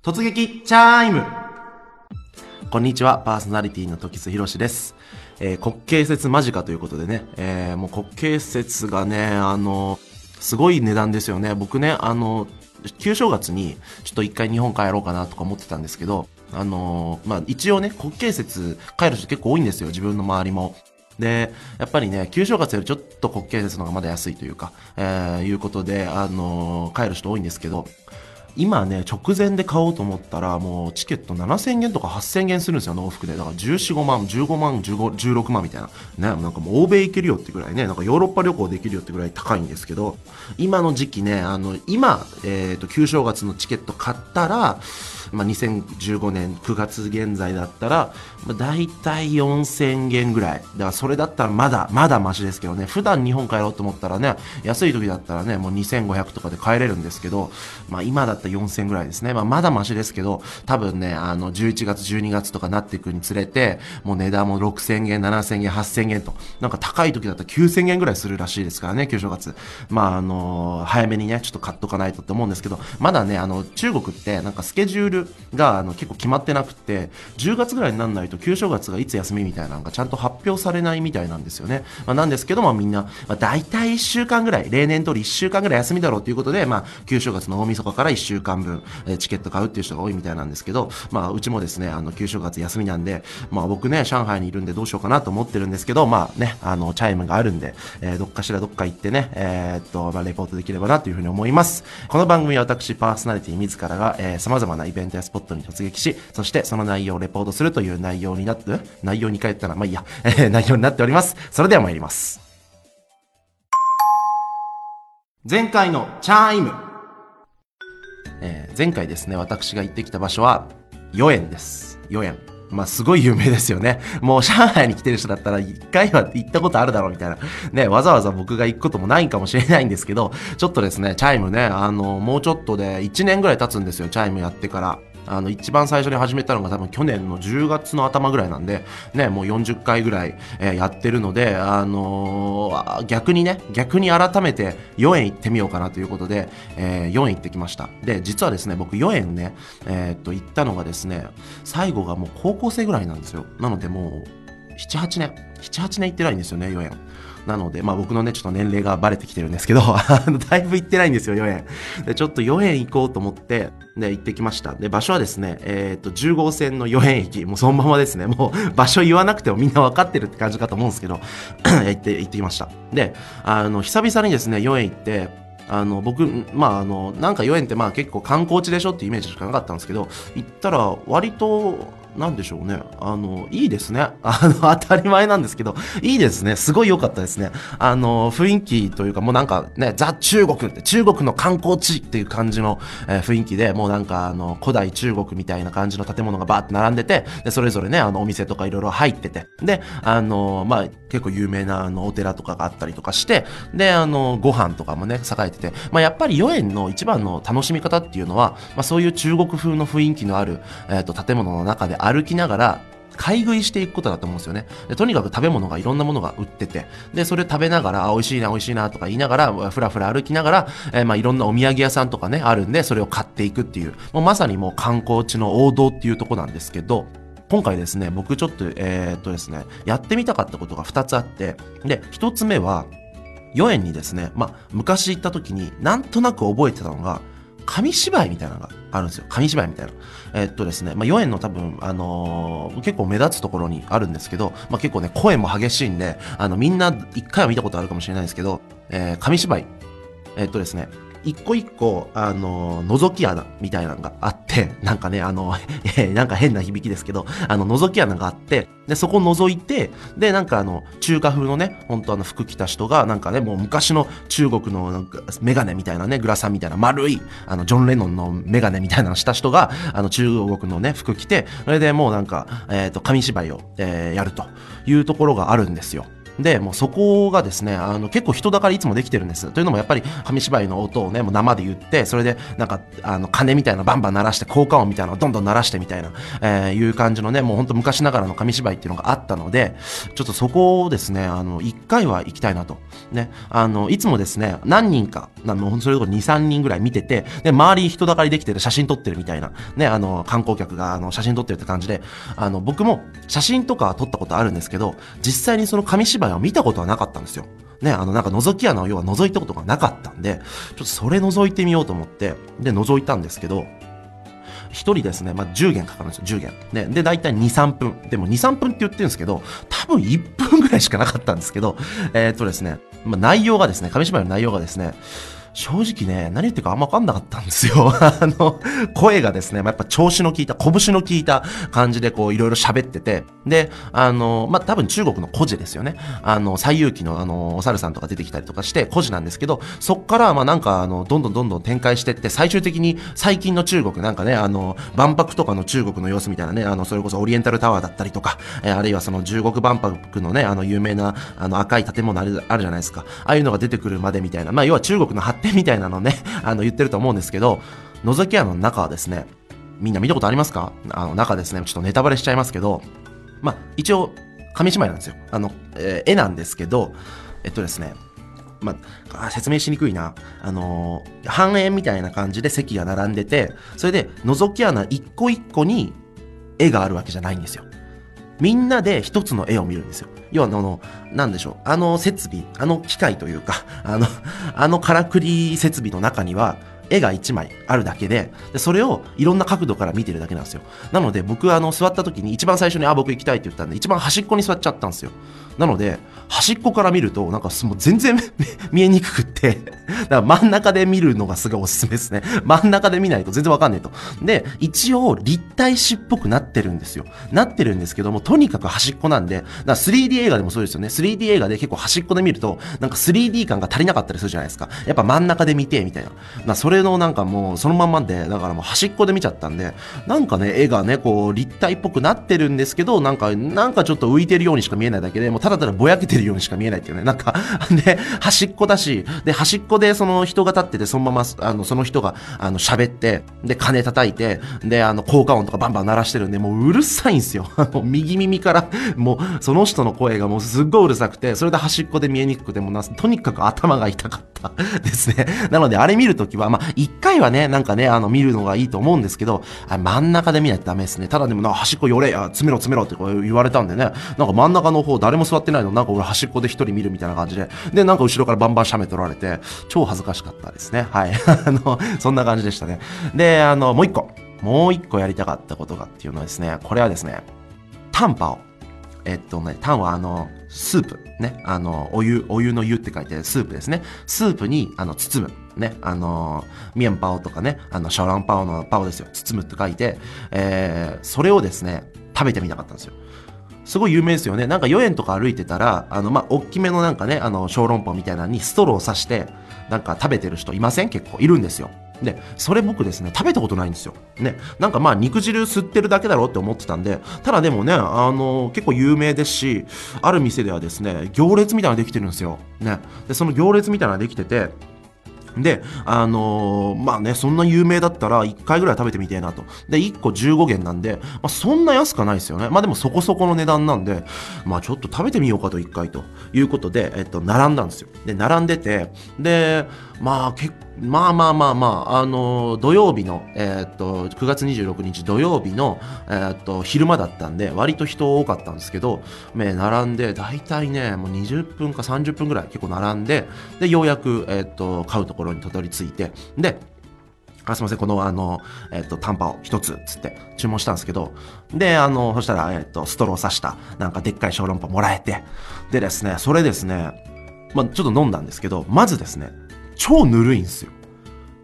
突撃チャイムこんにちは、パーソナリティの時津博です。えー、国慶節間近ということでね、えー、もう国慶節がね、あの、すごい値段ですよね。僕ね、あの、旧正月にちょっと一回日本帰ろうかなとか思ってたんですけど、あのまあ、一応ね、国慶節帰る人結構多いんですよ、自分の周りも。で、やっぱりね、旧正月よりちょっと国慶節の方がまだ安いというか、えー、いうことで、あの帰る人多いんですけど、今ね、直前で買おうと思ったら、もうチケット7000円とか8000円するんですよ、往復で。だから14、5万、15万、15 16万みたいな。ね、なんかもう欧米行けるよってぐらいね、なんかヨーロッパ旅行できるよってぐらい高いんですけど、今の時期ね、あの、今、えっ、ー、と、旧正月のチケット買ったら、まあ、2015年9月現在だったら、まあ、大体4000円ぐらい。だからそれだったらまだ、まだマシですけどね、普段日本帰ろうと思ったらね、安い時だったらね、もう2500とかで帰れるんですけど、まあ今だったら4000ぐらいですね。まあまだマシですけど、多分ね、あの、11月、12月とかなっていくにつれて、もう値段も6000円、7000円、8000円と、なんか高い時だったら9000円ぐらいするらしいですからね、旧正月。まああの早めにね、ちょっと買っとかないとって思うんですけど、まだね、あの、中国ってなんかスケジュールがあの結構決まってなくて、10月ぐらいにならないと旧正月がいつ休みみたいなのがちゃんと発表されないみたいなんですよね。まあ、なんですけども、みんな、まあ、大体1週間ぐらい、例年通り1週間ぐらい休みだろうということで、まあ、旧正月の大晦日から1週週間分、えチケット買うっていう人が多いみたいなんですけど、まあ、うちもですね、あの、旧正月休みなんで、まあ、僕ね、上海にいるんでどうしようかなと思ってるんですけど、まあね、あの、チャイムがあるんで、えー、どっかしらどっか行ってね、えー、っと、まあ、レポートできればなというふうに思います。この番組は私、パーソナリティ自らが、えー、様々なイベントやスポットに突撃し、そしてその内容をレポートするという内容になって、内容に変えたら、まあいいや、えー、内容になっております。それでは参ります。前回のチャイム。えー、前回ですね、私が行ってきた場所は、豫園です。豫園。まあ、すごい有名ですよね。もう、上海に来てる人だったら、一回は行ったことあるだろうみたいな。ね、わざわざ僕が行くこともないかもしれないんですけど、ちょっとですね、チャイムね、あの、もうちょっとで1年ぐらい経つんですよ、チャイムやってから。あの、一番最初に始めたのが多分去年の10月の頭ぐらいなんで、ね、もう40回ぐらい、えー、やってるので、あのー、逆にね、逆に改めて豫園行ってみようかなということで、えー、4円行ってきました。で、実はですね、僕4円ね、えー、っと、行ったのがですね、最後がもう高校生ぐらいなんですよ。なのでもう、7、8年、7、8年行ってないんですよね、4円。なので、まあ僕のね、ちょっと年齢がバレてきてるんですけど、だいぶ行ってないんですよ、4円。で、ちょっと4円行こうと思って、で、行ってきました。で、場所はですね、えっ、ー、と、10号線の4円駅、もうそのままですね、もう場所言わなくてもみんな分かってるって感じかと思うんですけど、行って、行ってきました。で、あの、久々にですね、4円行って、あの、僕、まあ、あの、なんか4円ってまあ結構観光地でしょってイメージしかなかったんですけど、行ったら割と、なんでしょうね。あの、いいですね。あの、当たり前なんですけど、いいですね。すごい良かったですね。あの、雰囲気というか、もうなんかね、ザ・中国って、中国の観光地っていう感じの、えー、雰囲気で、もうなんかあの、古代中国みたいな感じの建物がバーって並んでて、で、それぞれね、あの、お店とかいろいろ入ってて、で、あの、まあ、結構有名なあの、お寺とかがあったりとかして、で、あの、ご飯とかもね、栄えてて、まあ、やっぱり4円の一番の楽しみ方っていうのは、まあ、そういう中国風の雰囲気のある、えっ、ー、と、建物の中で歩きながら、買い食いしていくことだと思うんですよね。で。とにかく食べ物がいろんなものが売ってて、で、それ食べながら、あ、美味しいな、美味しいなとか言いながら、ふらふら歩きながら、えー、まあいろんなお土産屋さんとかね、あるんで、それを買っていくっていう、もうまさにもう観光地の王道っていうとこなんですけど、今回ですね、僕ちょっと、えー、っとですね、やってみたかったことが2つあって、で、1つ目は、4円にですね、まあ、昔行った時になんとなく覚えてたのが、紙芝居みたいなのがあるんですよ。紙芝居みたいな。え、っとですね、まあ、4円の多分、あのー、結構目立つところにあるんですけど、まあ、結構ね、声も激しいんで、あの、みんな一回は見たことあるかもしれないですけど、えー、紙芝居。えっとですね、一個一個、あの、覗き穴みたいなのがあって、なんかね、あの、なんか変な響きですけど、あの、覗き穴があって、で、そこ覗いて、で、なんかあの、中華風のね、本当あの、服着た人が、なんかね、もう昔の中国のなんか、メガネみたいなね、グラサンみたいな丸い、あの、ジョン・レノンのメガネみたいなのした人が、あの、中国のね、服着て、それでもうなんか、えっ、ー、と、紙芝居を、えー、やるというところがあるんですよ。で、もうそこがですね、あの、結構人だかりいつもできてるんです。というのもやっぱり紙芝居の音をね、もう生で言って、それでなんか、あの、鐘みたいなバンバン鳴らして、効果音みたいなのをどんどん鳴らしてみたいな、えー、いう感じのね、もうほんと昔ながらの紙芝居っていうのがあったので、ちょっとそこをですね、あの、一回は行きたいなと。ね、あの、いつもですね、何人か、あの、それこそ2、3人ぐらい見てて、で、周り人だかりできてる写真撮ってるみたいな、ね、あの、観光客が、あの、写真撮ってるって感じで、あの、僕も写真とか撮ったことあるんですけど、実際にその紙芝居を見たことはなかったんですよ。ね、あの、なんか覗き穴を要は覗いたことがなかったんで、ちょっとそれ覗いてみようと思って、で、覗いたんですけど、一人ですね、まあ、10元かかるんですよ、10元。ね、で、だいたい2、3分。でも2、3分って言ってるんですけど、多分1分ぐらいしかなかったんですけど、えー、っとですね、まあ、内容がですね、紙芝居の内容がですね、正直ね、何言ってるかあんまわかんなかったんですよ。あの、声がですね、まあ、やっぱ調子の効いた、拳の効いた感じでこういろいろ喋ってて、で、あの、まあ、多分中国の古事ですよね。あの、西遊記のあの、お猿さんとか出てきたりとかして、古事なんですけど、そっから、ま、なんかあの、どんどんどんどん展開してって、最終的に最近の中国なんかね、あの、万博とかの中国の様子みたいなね、あの、それこそオリエンタルタワーだったりとか、えー、あるいはその中国万博のね、あの、有名な、あの、赤い建物あるあるじゃないですか。ああいうのが出てくるまでみたいな、まあ、要は中国の発展みたいなのね、あの、言ってると思うんですけど、覗き穴の中はですね、みんな見たことありますか？あの、中ですね、ちょっとネタバレしちゃいますけど、まあ、一応、紙芝居なんですよ。あの、えー、絵なんですけど、えっとですね、まあ、説明しにくいな。あのー、半円みたいな感じで席が並んでて、それで、覗き穴一個一個に絵があるわけじゃないんですよ。みんなで一つの絵を見るんですよ。要は、あの、なんでしょう。あの設備、あの機械というか、あの、あのからくり設備の中には、絵が1枚あるだけでで、それをいろんな角度から見てるだけなんですよ。なので僕はあの座った時に一番最初にあ、僕行きたいって言ったんで、一番端っこに座っちゃったんですよ。なので、端っこから見ると、なんかもう全然 見えにくくってだから真ん中で見るのがすごいおすすめですね。真ん中で見ないと全然わかんないと。で、一応立体視っぽくなってるんですよ。なってるんですけども、とにかく端っこなんで、だから 3D 映画でもそうですよね。3D 映画で結構端っこで見ると、なんか 3D 感が足りなかったりするじゃないですか。やっぱ真ん中で見て、みたいな。まあ、それのなんかもうそのまんまで、だからもう端っこで見ちゃったんで、なんかね、絵がね、こう立体っぽくなってるんですけど、なんか、なんかちょっと浮いてるようにしか見えないだけで、もうただただぼやけてるようにしか見えないっていうね。なんかで、端っこだし、で、端っこでその人が立ってて、そのまま、あの、その人が、あの、喋って、で、鐘叩いて、で、あの、効果音とかバンバン鳴らしてるんで、もううるさいんですよ。右耳から、もう、その人の声がもうすっごいうるさくて、それで端っこで見えにくくて、もな、とにかく頭が痛かったですね。なので、あれ見るときは、まあ、一回はね、なんかね、あの、見るのがいいと思うんですけど、あ真ん中で見ないとダメですね。ただでもな、端っこ寄れ、詰めろ詰めろって言われたんでね、なんか真ん中の方誰も座ってないの、なんか俺端っこで一人見るみたいな感じで、で、なんか後ろからバンバン写メ撮られて、超恥ずかしかったですね。はい。あの、そんな感じでしたね。で、あの、もう一個。もう一個やりたかったことがっていうのはですね、これはですね、タンパを、えっとね、タンはあの、スープ、ね、あの、お湯、お湯の湯って書いてスープですね。スープに、あの、包む。ね、あの、ミエンパオとかね、あの、シャオランパオのパオですよ。包むって書いて、えー、それをですね、食べてみたかったんですよ。すごい有名ですよね。なんか4円とか歩いてたら、あの、まあ、大きめのなんかね、あの、小籠包みたいなのにストローを刺して、なんか食べてる人いません？結構いるんですよ。で、それ僕ですね、食べたことないんですよ。ね。なんかまあ肉汁吸ってるだけだろうって思ってたんで、ただでもね、あの、結構有名ですし、ある店ではですね、行列みたいなのができてるんですよ。ね。で、その行列みたいなのができてて、で、あのー、まあね、そんな有名だったら1回ぐらい食べてみてえなと。で、1個15元なんで、まあそんな安くないですよね。まあでもそこそこの値段なんで、まあちょっと食べてみようかと1回ということで、えっと、並んだんですよ。で、並んでて、で、まあ結構、まあまあまあまあ、あの、土曜日の、えー、っと、9月26日土曜日の、えー、っと、昼間だったんで、割と人多かったんですけど、ね、並んで、大体ね、もう20分か30分ぐらい結構並んで、で、ようやく、えっと、買うところにたどり着いて、で、あすみません、この、あの、えっ、と、タンパを一つ、つって注文したんですけど、で、あの、そしたら、えっ、と、ストロー刺した、なんかでっかい小籠包もらえて、でですね、それですね、まあ、ちょっと飲んだんですけど、まずですね、超ぬるいんですよ。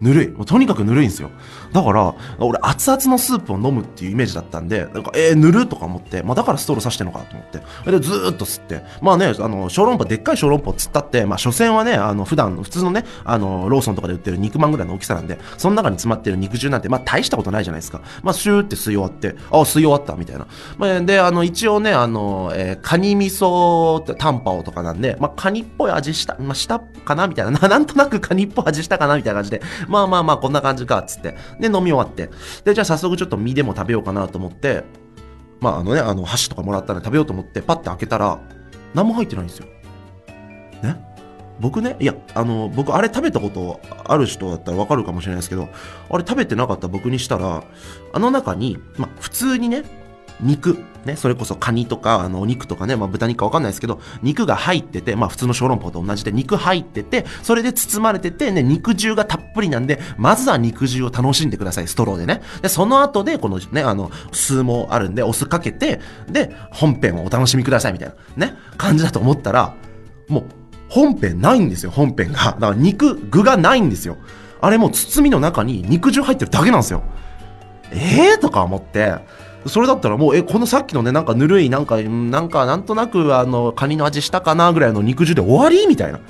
ぬるい。もうとにかくぬるいんですよ。だから、俺熱々のスープを飲むっていうイメージだったんで、なんか、えー、ぬるとか思って、まあだからストローさしてんのかと思って。で、ずーっと吸って。まあね、あの、小籠包、でっかい小籠包釣ったって、まあ所詮はね、あの、普段、普通のね、あの、ローソンとかで売ってる肉まんぐらいの大きさなんで、その中に詰まってる肉汁なんて、まあ大したことないじゃないですか。まあシューって吸い終わって、あ、吸い終わった、みたいな。まあ、で、あの、一応ね、あの、えーカニ味噌タンパオとかなんで、まあカニっぽい味した、まあしたかなみたいな。な なんとなくカニっぽい味したかなみたいな感じで、まあまあまあ、こんな感じか、つって。で、飲み終わって。で、じゃあ早速ちょっと身でも食べようかなと思って、まああのね、あの、箸とかもらったら食べようと思って、パッて開けたら、何も入ってないんですよ。ね？僕ね、いや、あの、僕、あれ食べたことある人だったらわかるかもしれないですけど、あれ食べてなかった僕にしたら、あの中に、まあ、普通にね、肉、ね、それこそカニとか、あの、お肉とかね、まあ、豚肉かわかんないですけど、肉が入ってて、まあ、普通の小籠包と同じで肉入ってて、それで包まれてて、ね、肉汁がたっぷりなんで、まずは肉汁を楽しんでください、ストローでね。で、その後で、このね、あの、酢もあるんで、お酢かけて、で、本編をお楽しみください、みたいな、ね、感じだと思ったら、もう、本編ないんですよ、本編が。だから肉、具がないんですよ。あれもう包みの中に肉汁入ってるだけなんですよ。ええー、とか思って、それだったらもう、え、このさっきのね、なんかぬるい、なんか、なんか、なんとなく、あの、カニの味したかなぐらいの肉汁で終わりみたいな。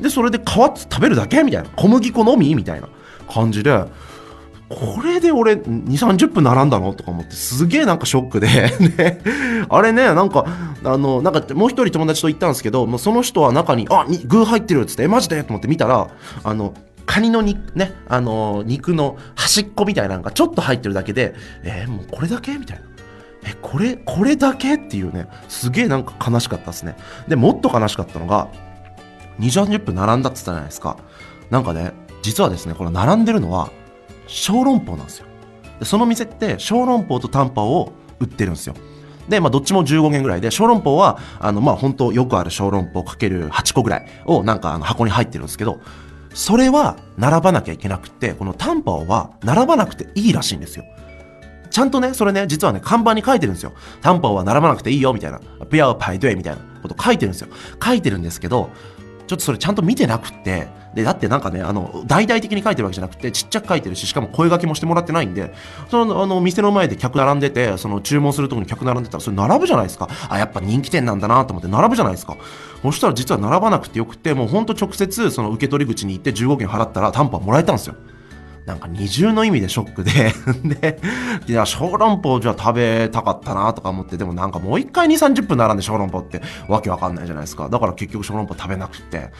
で、それで皮食べるだけみたいな。小麦粉のみみたいな感じで、これで俺2、30分並んだのとか思ってすげえなんかショックで ね、あれね、なんか、あの、なんかもう一人友達と行ったんですけど、もうその人は中に、あ、に具入ってるっつって、え、マジでと思って見たら、あの、カニの肉、ね、あの、肉の端っこみたいなのがちょっと入ってるだけで、えーもうこれだけみたいな。え、これ、これだけっていうね、すげえなんか悲しかったですね。で、もっと悲しかったのが、20、30分並んだって言ったじゃないですか。なんかね、実はですね、この並んでるのは、小籠包なんですよ。でその店って小籠包とタンパオを売ってるんですよ。で、まあ、どっちも15元ぐらいで、小籠包は、あの、まあ、本当よくある小籠包かける8個ぐらいを、なんか、あの、箱に入ってるんですけど、それは並ばなきゃいけなくて、このタンパオは並ばなくていいらしいんですよ。ちゃんとね、それね、実はね、看板に書いてるんですよ。タンパオは並ばなくていいよ、みたいな。不要排隊みたいなこと書いてるんですよ。書いてるんですけど、ちょっとそれちゃんと見てなくって、で、だってなんかね、あの、大々的に書いてるわけじゃなくて、ちっちゃく書いてるし、しかも声掛けもしてもらってないんで、その、あの、店の前で客並んでて、その、注文するとこに客並んでたら、それ並ぶじゃないですか。あ、やっぱ人気店なんだなと思って並ぶじゃないですか。そしたら実は並ばなくてよくて、もうほんと直接、その受け取り口に行って15件払ったら、タンパもらえたんですよ。なんか二重の意味でショックで で、いや、小籠包じゃ食べたかったなとか思って、でもなんかもう一回2、30分並んで小籠包ってわけわかんないじゃないですか。だから結局小籠包食べなくて。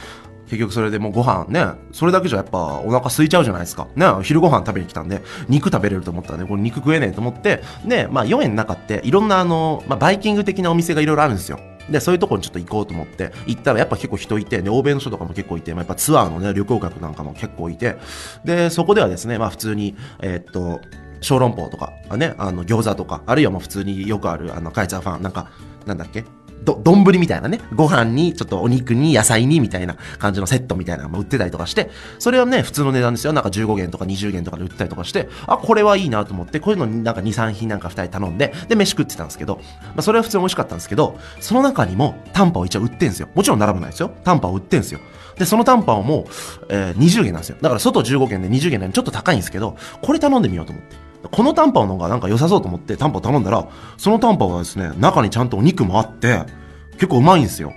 結局それでもうご飯ね、それだけじゃやっぱお腹空いちゃうじゃないですか。ね、昼ご飯食べに来たんで、肉食べれると思ったらね、これ肉食えねえと思って、で、まあ4円の中っていろんなあの、まあバイキング的なお店がいろいろあるんですよ。で、そういうところにちょっと行こうと思って、行ったらやっぱ結構人いて、で、欧米の人とかも結構いて、まあ、やっぱツアーのね、旅行客なんかも結構いて、で、そこではですね、まあ普通に、えーっと、小籠包とか、ね、あの、餃子とか、あるいはもう普通によくある、あの、カイツァーファン、なんか、なんだっけ？ど、丼みたいなね、ご飯に、ちょっとお肉に、野菜に、みたいな感じのセットみたいなのも売ってたりとかして、それはね、普通の値段ですよ。なんか15元とか20元とかで売ったりとかして、あ、これはいいなと思って、こういうのになんか2、3品なんか2人頼んで、で、飯食ってたんですけど、まあ、それは普通に美味しかったんですけど、その中にもタンパを一応売ってんすよ。もちろん並ばないですよ。タンパを売ってんすよ。で、そのタンパをもう、えー20元なんですよ。だから外15元で20元なんでちょっと高いんですけど、これ頼んでみようと思って。このタンパオの方がなんか良さそうと思ってタンパオ頼んだら、そのタンパオはですね、中にちゃんとお肉もあって、結構うまいんですよ。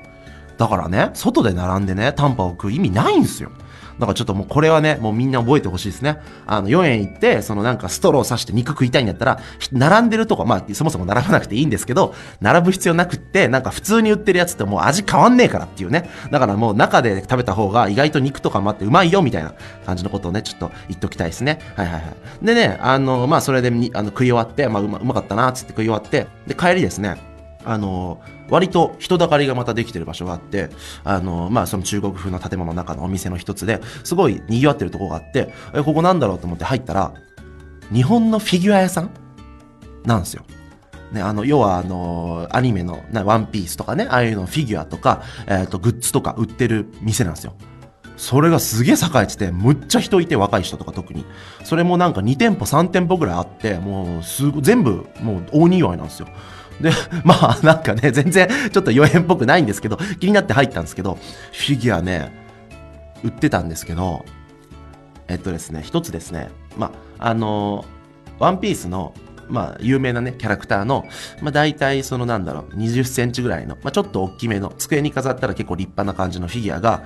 だからね、外で並んでね、タンパを食う意味ないんですよ。だかちょっともうこれはね、もうみんな覚えてほしいですね。あの、4円行って、そのなんかストロー刺して肉食いたいんだったら、並んでるとこ、まあそもそも並ばなくていいんですけど、並ぶ必要なくって、なんか普通に売ってるやつってもう味変わんねえからっていうね。だからもう中で食べた方が意外と肉とかもあってうまいよみたいな感じのことをね、ちょっと言っときたいですね。はいはいはい。でね、あの、まあそれであの食い終わって、まあうまかったなっつって食い終わって、で帰りですね、あの割と人だかりがまたできてる場所があってあの、まあ、その中国風の建物の中のお店の一つですごい賑わってるとこがあってえここなんだろうと思って入ったら日本のフィギュア屋さんなんですよ。ね、あの要はあのアニメのなワンピースとかねああいうのフィギュアとか、えー、とグッズとか売ってる店なんですよ。それがすげえ栄えてて、むっちゃ人いて、若い人とか特に。それもなんか2店舗、3店舗ぐらいあって、もうすご全部、もう大にぎわいなんですよ。で、まあなんかね、全然ちょっと4円っぽくないんですけど、気になって入ったんですけど、フィギュアね、売ってたんですけど、えっとですね、一つですね、まあ、あのワンピースの、まあ、有名なね、キャラクターの、まあ、大体、そのなんだろう、20センチぐらいの、まあ、ちょっと大きめの、机に飾ったら結構立派な感じのフィギュアが、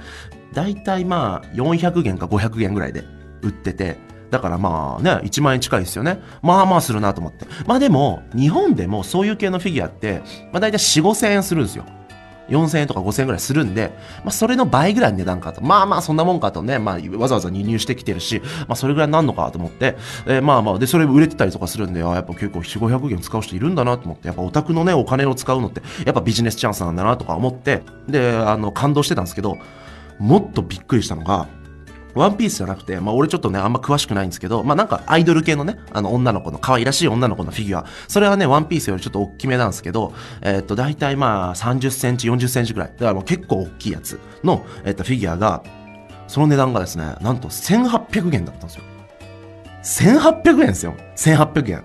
大体まあ、400元か500元ぐらいで売ってて、だからまあね、1万円近いですよね。まあまあするなと思って。まあでも、日本でもそういう系のフィギュアって、まあ大体4、5千円するんですよ。4000円とか5000円ぐらいするんで、まあ、それの倍ぐらいの値段かと。まあまあ、そんなもんかとね、まあ、わざわざ輸入してきてるし、まあ、それぐらいになんのかと思って、えー、まあまあ、で、それ売れてたりとかするんで、あやっぱ結構4、500円使う人いるんだなと思って、やっぱオタクのね、お金を使うのって、やっぱビジネスチャンスなんだなとか思って、で、あの、感動してたんですけど、もっとびっくりしたのが、ワンピースじゃなくて、まあ俺ちょっとね、あんま詳しくないんですけど、まあなんかアイドル系のね、あの女の子の、可愛らしい女の子のフィギュア。それはね、ワンピースよりちょっと大きめなんですけど、えー、っと、大体まあ30センチ、40センチぐらい。だからもう結構大きいやつの、えー、っと、フィギュアが、その値段がですね、なんと1800円だったんですよ。1800円ですよ。1800円。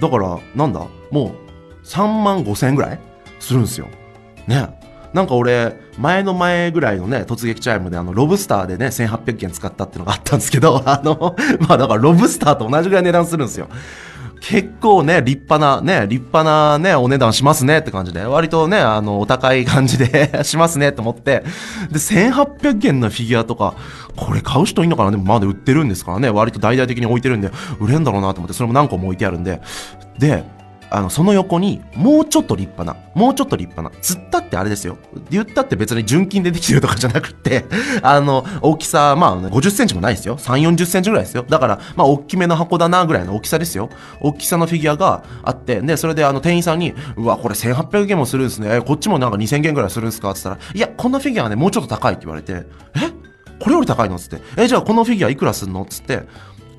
だから、なんだもう3万5千円ぐらいするんですよ。ね。なんか俺、前の前ぐらいのね、突撃チャイムであの、ロブスターでね、1800件使ったっていうのがあったんですけど、あの、まあだからロブスターと同じぐらい値段するんですよ。結構ね、立派な、ね、立派なね、お値段しますねって感じで、割とね、あの、お高い感じで しますねって思って、で、1800件のフィギュアとか、これ買う人いんのかな？でもまだ売ってるんですからね、割と大々的に置いてるんで、売れんだろうなと思って、それも何個も置いてあるんで、で、あの、その横に、もうちょっと立派な、もうちょっと立派な、釣ったってあれですよ。言ったって別に純金でできてるとかじゃなくて、あの、大きさ、まあ、50センチもないですよ。3、40センチぐらいですよ。だから、まあ、大きめの箱だなぐらいの大きさですよ。大きさのフィギュアがあって、で、それであの、店員さんに、うわ、これ1800円もするんですね。こっちもなんか2000円ぐらいするんですか？って言ったら、いや、このフィギュアはね、もうちょっと高いって言われて、え？これより高いの？つって、え、じゃあこのフィギュアいくらすんの？つって、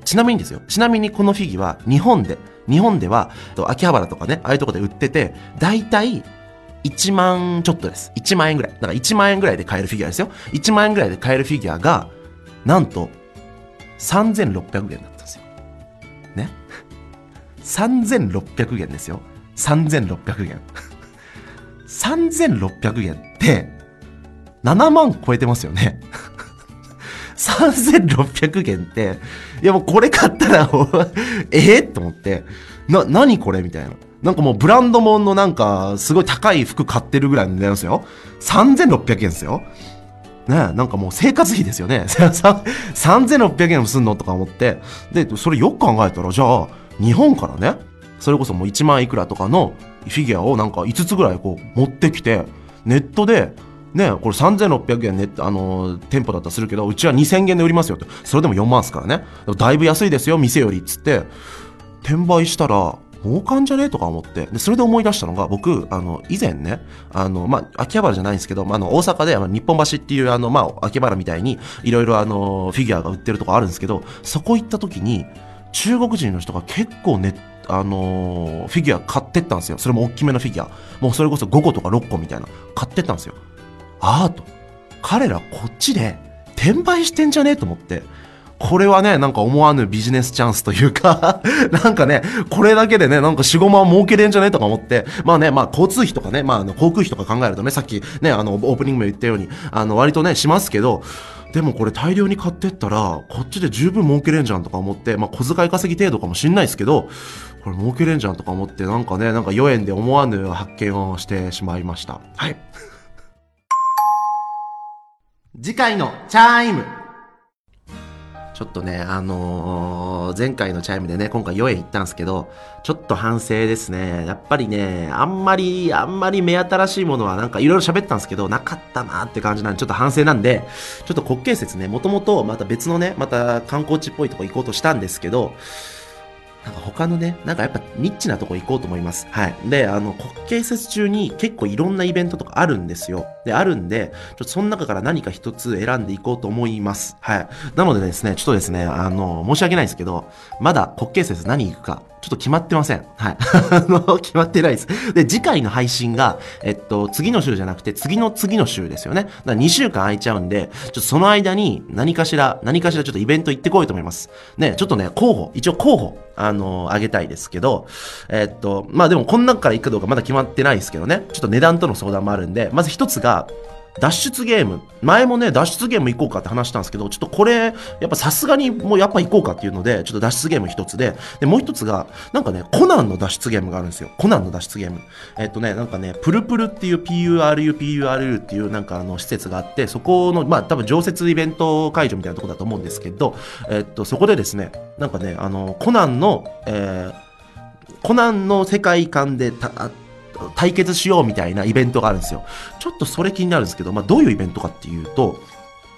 ちなみにですよ。ちなみにこのフィギュア、日本で、日本では、秋葉原とかね、ああいうとこで売ってて、だいたい1万ちょっとです。1万円ぐらい。だから1万円ぐらいで買えるフィギュアですよ。1万円ぐらいで買えるフィギュアが、なんと、3600円だったんですよ。ね？3600円ですよ。3600円。3600円って、7万超えてますよね。3600円って、いやもうこれ買ったら ええと思って、な、何これみたいな。なんかもうブランドもんのなんか、すごい高い服買ってるぐらいの値段ですよ。3600円ですよ。ねなんかもう生活費ですよね。3600円もすんのとか思って。で、それよく考えたら、じゃあ、日本からね、それこそもう1万いくらとかのフィギュアをなんか5つぐらいこう持ってきて、ネットでね、これ3600円ね、あの、店舗だったらするけど、うちは2000円で売りますよって。それでも4万ですからね。だいぶ安いですよ、店より。っつって、転売したら、儲かんじゃねえとか思って。で、それで思い出したのが、僕、あの、以前ね、あの、まあ、秋葉原じゃないんですけど、まあ、の、大阪で、あ、日本橋っていう、あの、まあ、秋葉原みたいに、いろいろ、フィギュアが売ってるとこあるんですけど、そこ行った時に、中国人の人が結構ね、あのー、フィギュア買ってったんですよ。それも大きめのフィギュア。もうそれこそ5個とか6個みたいな。買ってったんですよ。アート。彼らこっちで転売してんじゃねえと思って。これはね、なんか思わぬビジネスチャンスというか なんかね、これだけでね、なんか4、5万儲けれんじゃねえとか思って、まあね、まあ交通費とかね、まああの航空費とか考えるとね、さっきね、あの、オープニングも言ったように、あの、割とね、しますけど、でもこれ大量に買ってったら、こっちで十分儲けれんじゃんとか思って、まあ小遣い稼ぎ程度かもしんないですけど、これ儲けれんじゃんとか思って、なんかね、なんか豫園で思わぬ発見をしてしまいました。はい。次回のチャイムちょっとね、あのー、前回のチャイムでね、今回豫園行ったんですけど、ちょっと反省ですね。やっぱりね、あんまり、あんまり目新しいものはなんかいろいろ喋ったんですけど、なかったなーって感じなんで、ちょっと反省なんで、ちょっと国慶節ね、もともとまた別のね、また観光地っぽいとこ行こうとしたんですけど、なんか他のね、なんかやっぱニッチなとこ行こうと思います。はい。で、あの、国慶節中に結構いろんなイベントとかあるんですよ。で、あるんで、ちょっとその中から何か一つ選んでいこうと思います。はい。なのでですね、ちょっとですね、あの、申し訳ないですけど、まだ国慶節何行くか、ちょっと決まってません。はい。あの、決まってないです。で、次回の配信が、えっと、次の週じゃなくて、次の次の週ですよね。だから2週間空いちゃうんで、ちょっとその間に何かしら、何かしらちょっとイベント行ってこいと思います。ね、ちょっとね、候補、一応候補、あの、あげたいですけど、えっと、まあでもこん中から行くかどうかまだ決まってないですけどね、ちょっと値段との相談もあるんで、まず一つが、脱出ゲーム。前もね、脱出ゲーム行こうかって話したんですけど、ちょっとこれ、やっぱさすがにもうやっぱ行こうかっていうので、ちょっと脱出ゲーム一つで、で、もう一つが、なんかね、コナンの脱出ゲームがあるんですよ。コナンの脱出ゲーム。えっとね、なんかね、プルプルっていう PURU、PURU っていうなんかあの施設があって、そこの、まあ多分常設イベント会場みたいなとこだと思うんですけど、えっと、そこでですね、なんかね、あの、コナンの、えー、コナンの世界観でた、対決しようみたいなイベントがあるんですよ。ちょっとそれ気になるんですけど、まあ、どういうイベントかっていうと、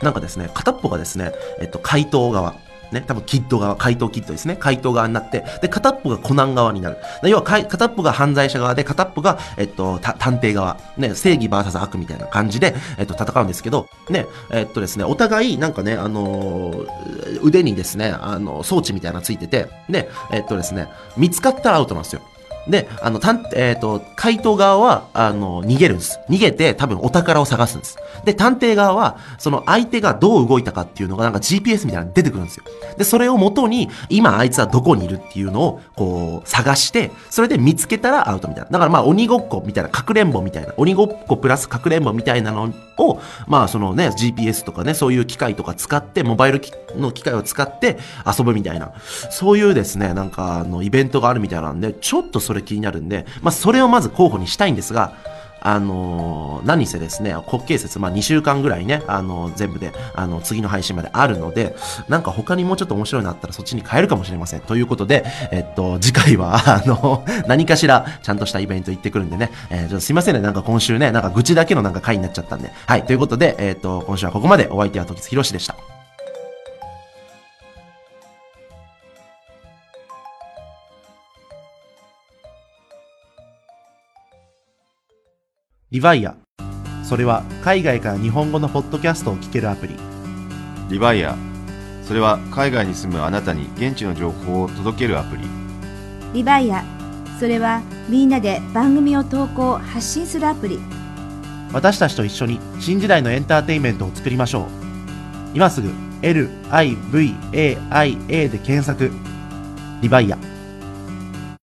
なんかですね、片っぽがですね、えっと、怪盗側。ね、多分キッド側、怪盗キッドですね。怪盗側になって、で、片っぽがコナン側になる。要は、片っぽが犯罪者側で、片っぽが、えっと、探偵側。ね、正義 VS 悪みたいな感じで、えっと、戦うんですけど、ね、えっとですね、お互い、なんかね、あのー、腕にですね、あの、装置みたいなのついてて、ね、えっとですね、見つかったらアウトなんですよ。で、あの、たん、えっ、ー、と、怪盗側は、あの、逃げるんです。逃げて、多分お宝を探すんです。で、探偵側は、その相手がどう動いたかっていうのが、なんか GPS みたいなの出てくるんですよ。で、それを元に、今あいつはどこにいるっていうのを、こう、探して、それで見つけたらアウトみたいな。だからまあ、鬼ごっこみたいな、かくれんぼみたいな、鬼ごっこプラスかくれんぼみたいなのを、まあ、そのね、GPS とかね、そういう機械とか使って、モバイルの機械を使って遊ぶみたいな、そういうですね、なんか、あの、イベントがあるみたいなんで、ちょっとそれ気になるんで、まあ、それをまず候補にしたいんですが、あのー、何せですね、国慶節、まあ、2週間ぐらいね、あのー、全部で、あの、次の配信まであるので、なんか他にもうちょっと面白いのあったらそっちに変えるかもしれません。ということで、えっと、次回は、あの、何かしらちゃんとしたイベント行ってくるんでね、えー、ちょっとすいませんね、なんか今週ね、なんか愚痴だけのなんか回になっちゃったんで。はい、ということで、えっと、今週はここまでお相手は時津博士でした。リヴァイア。それは海外から日本語のポッドキャストを聞けるアプリ。リヴァイア。それは海外に住むあなたに現地の情報を届けるアプリ。リヴァイア。それはみんなで番組を投稿、発信するアプリ。私たちと一緒に新時代のエンターテインメントを作りましょう。今すぐ LIVAIA で検索。リヴァイア。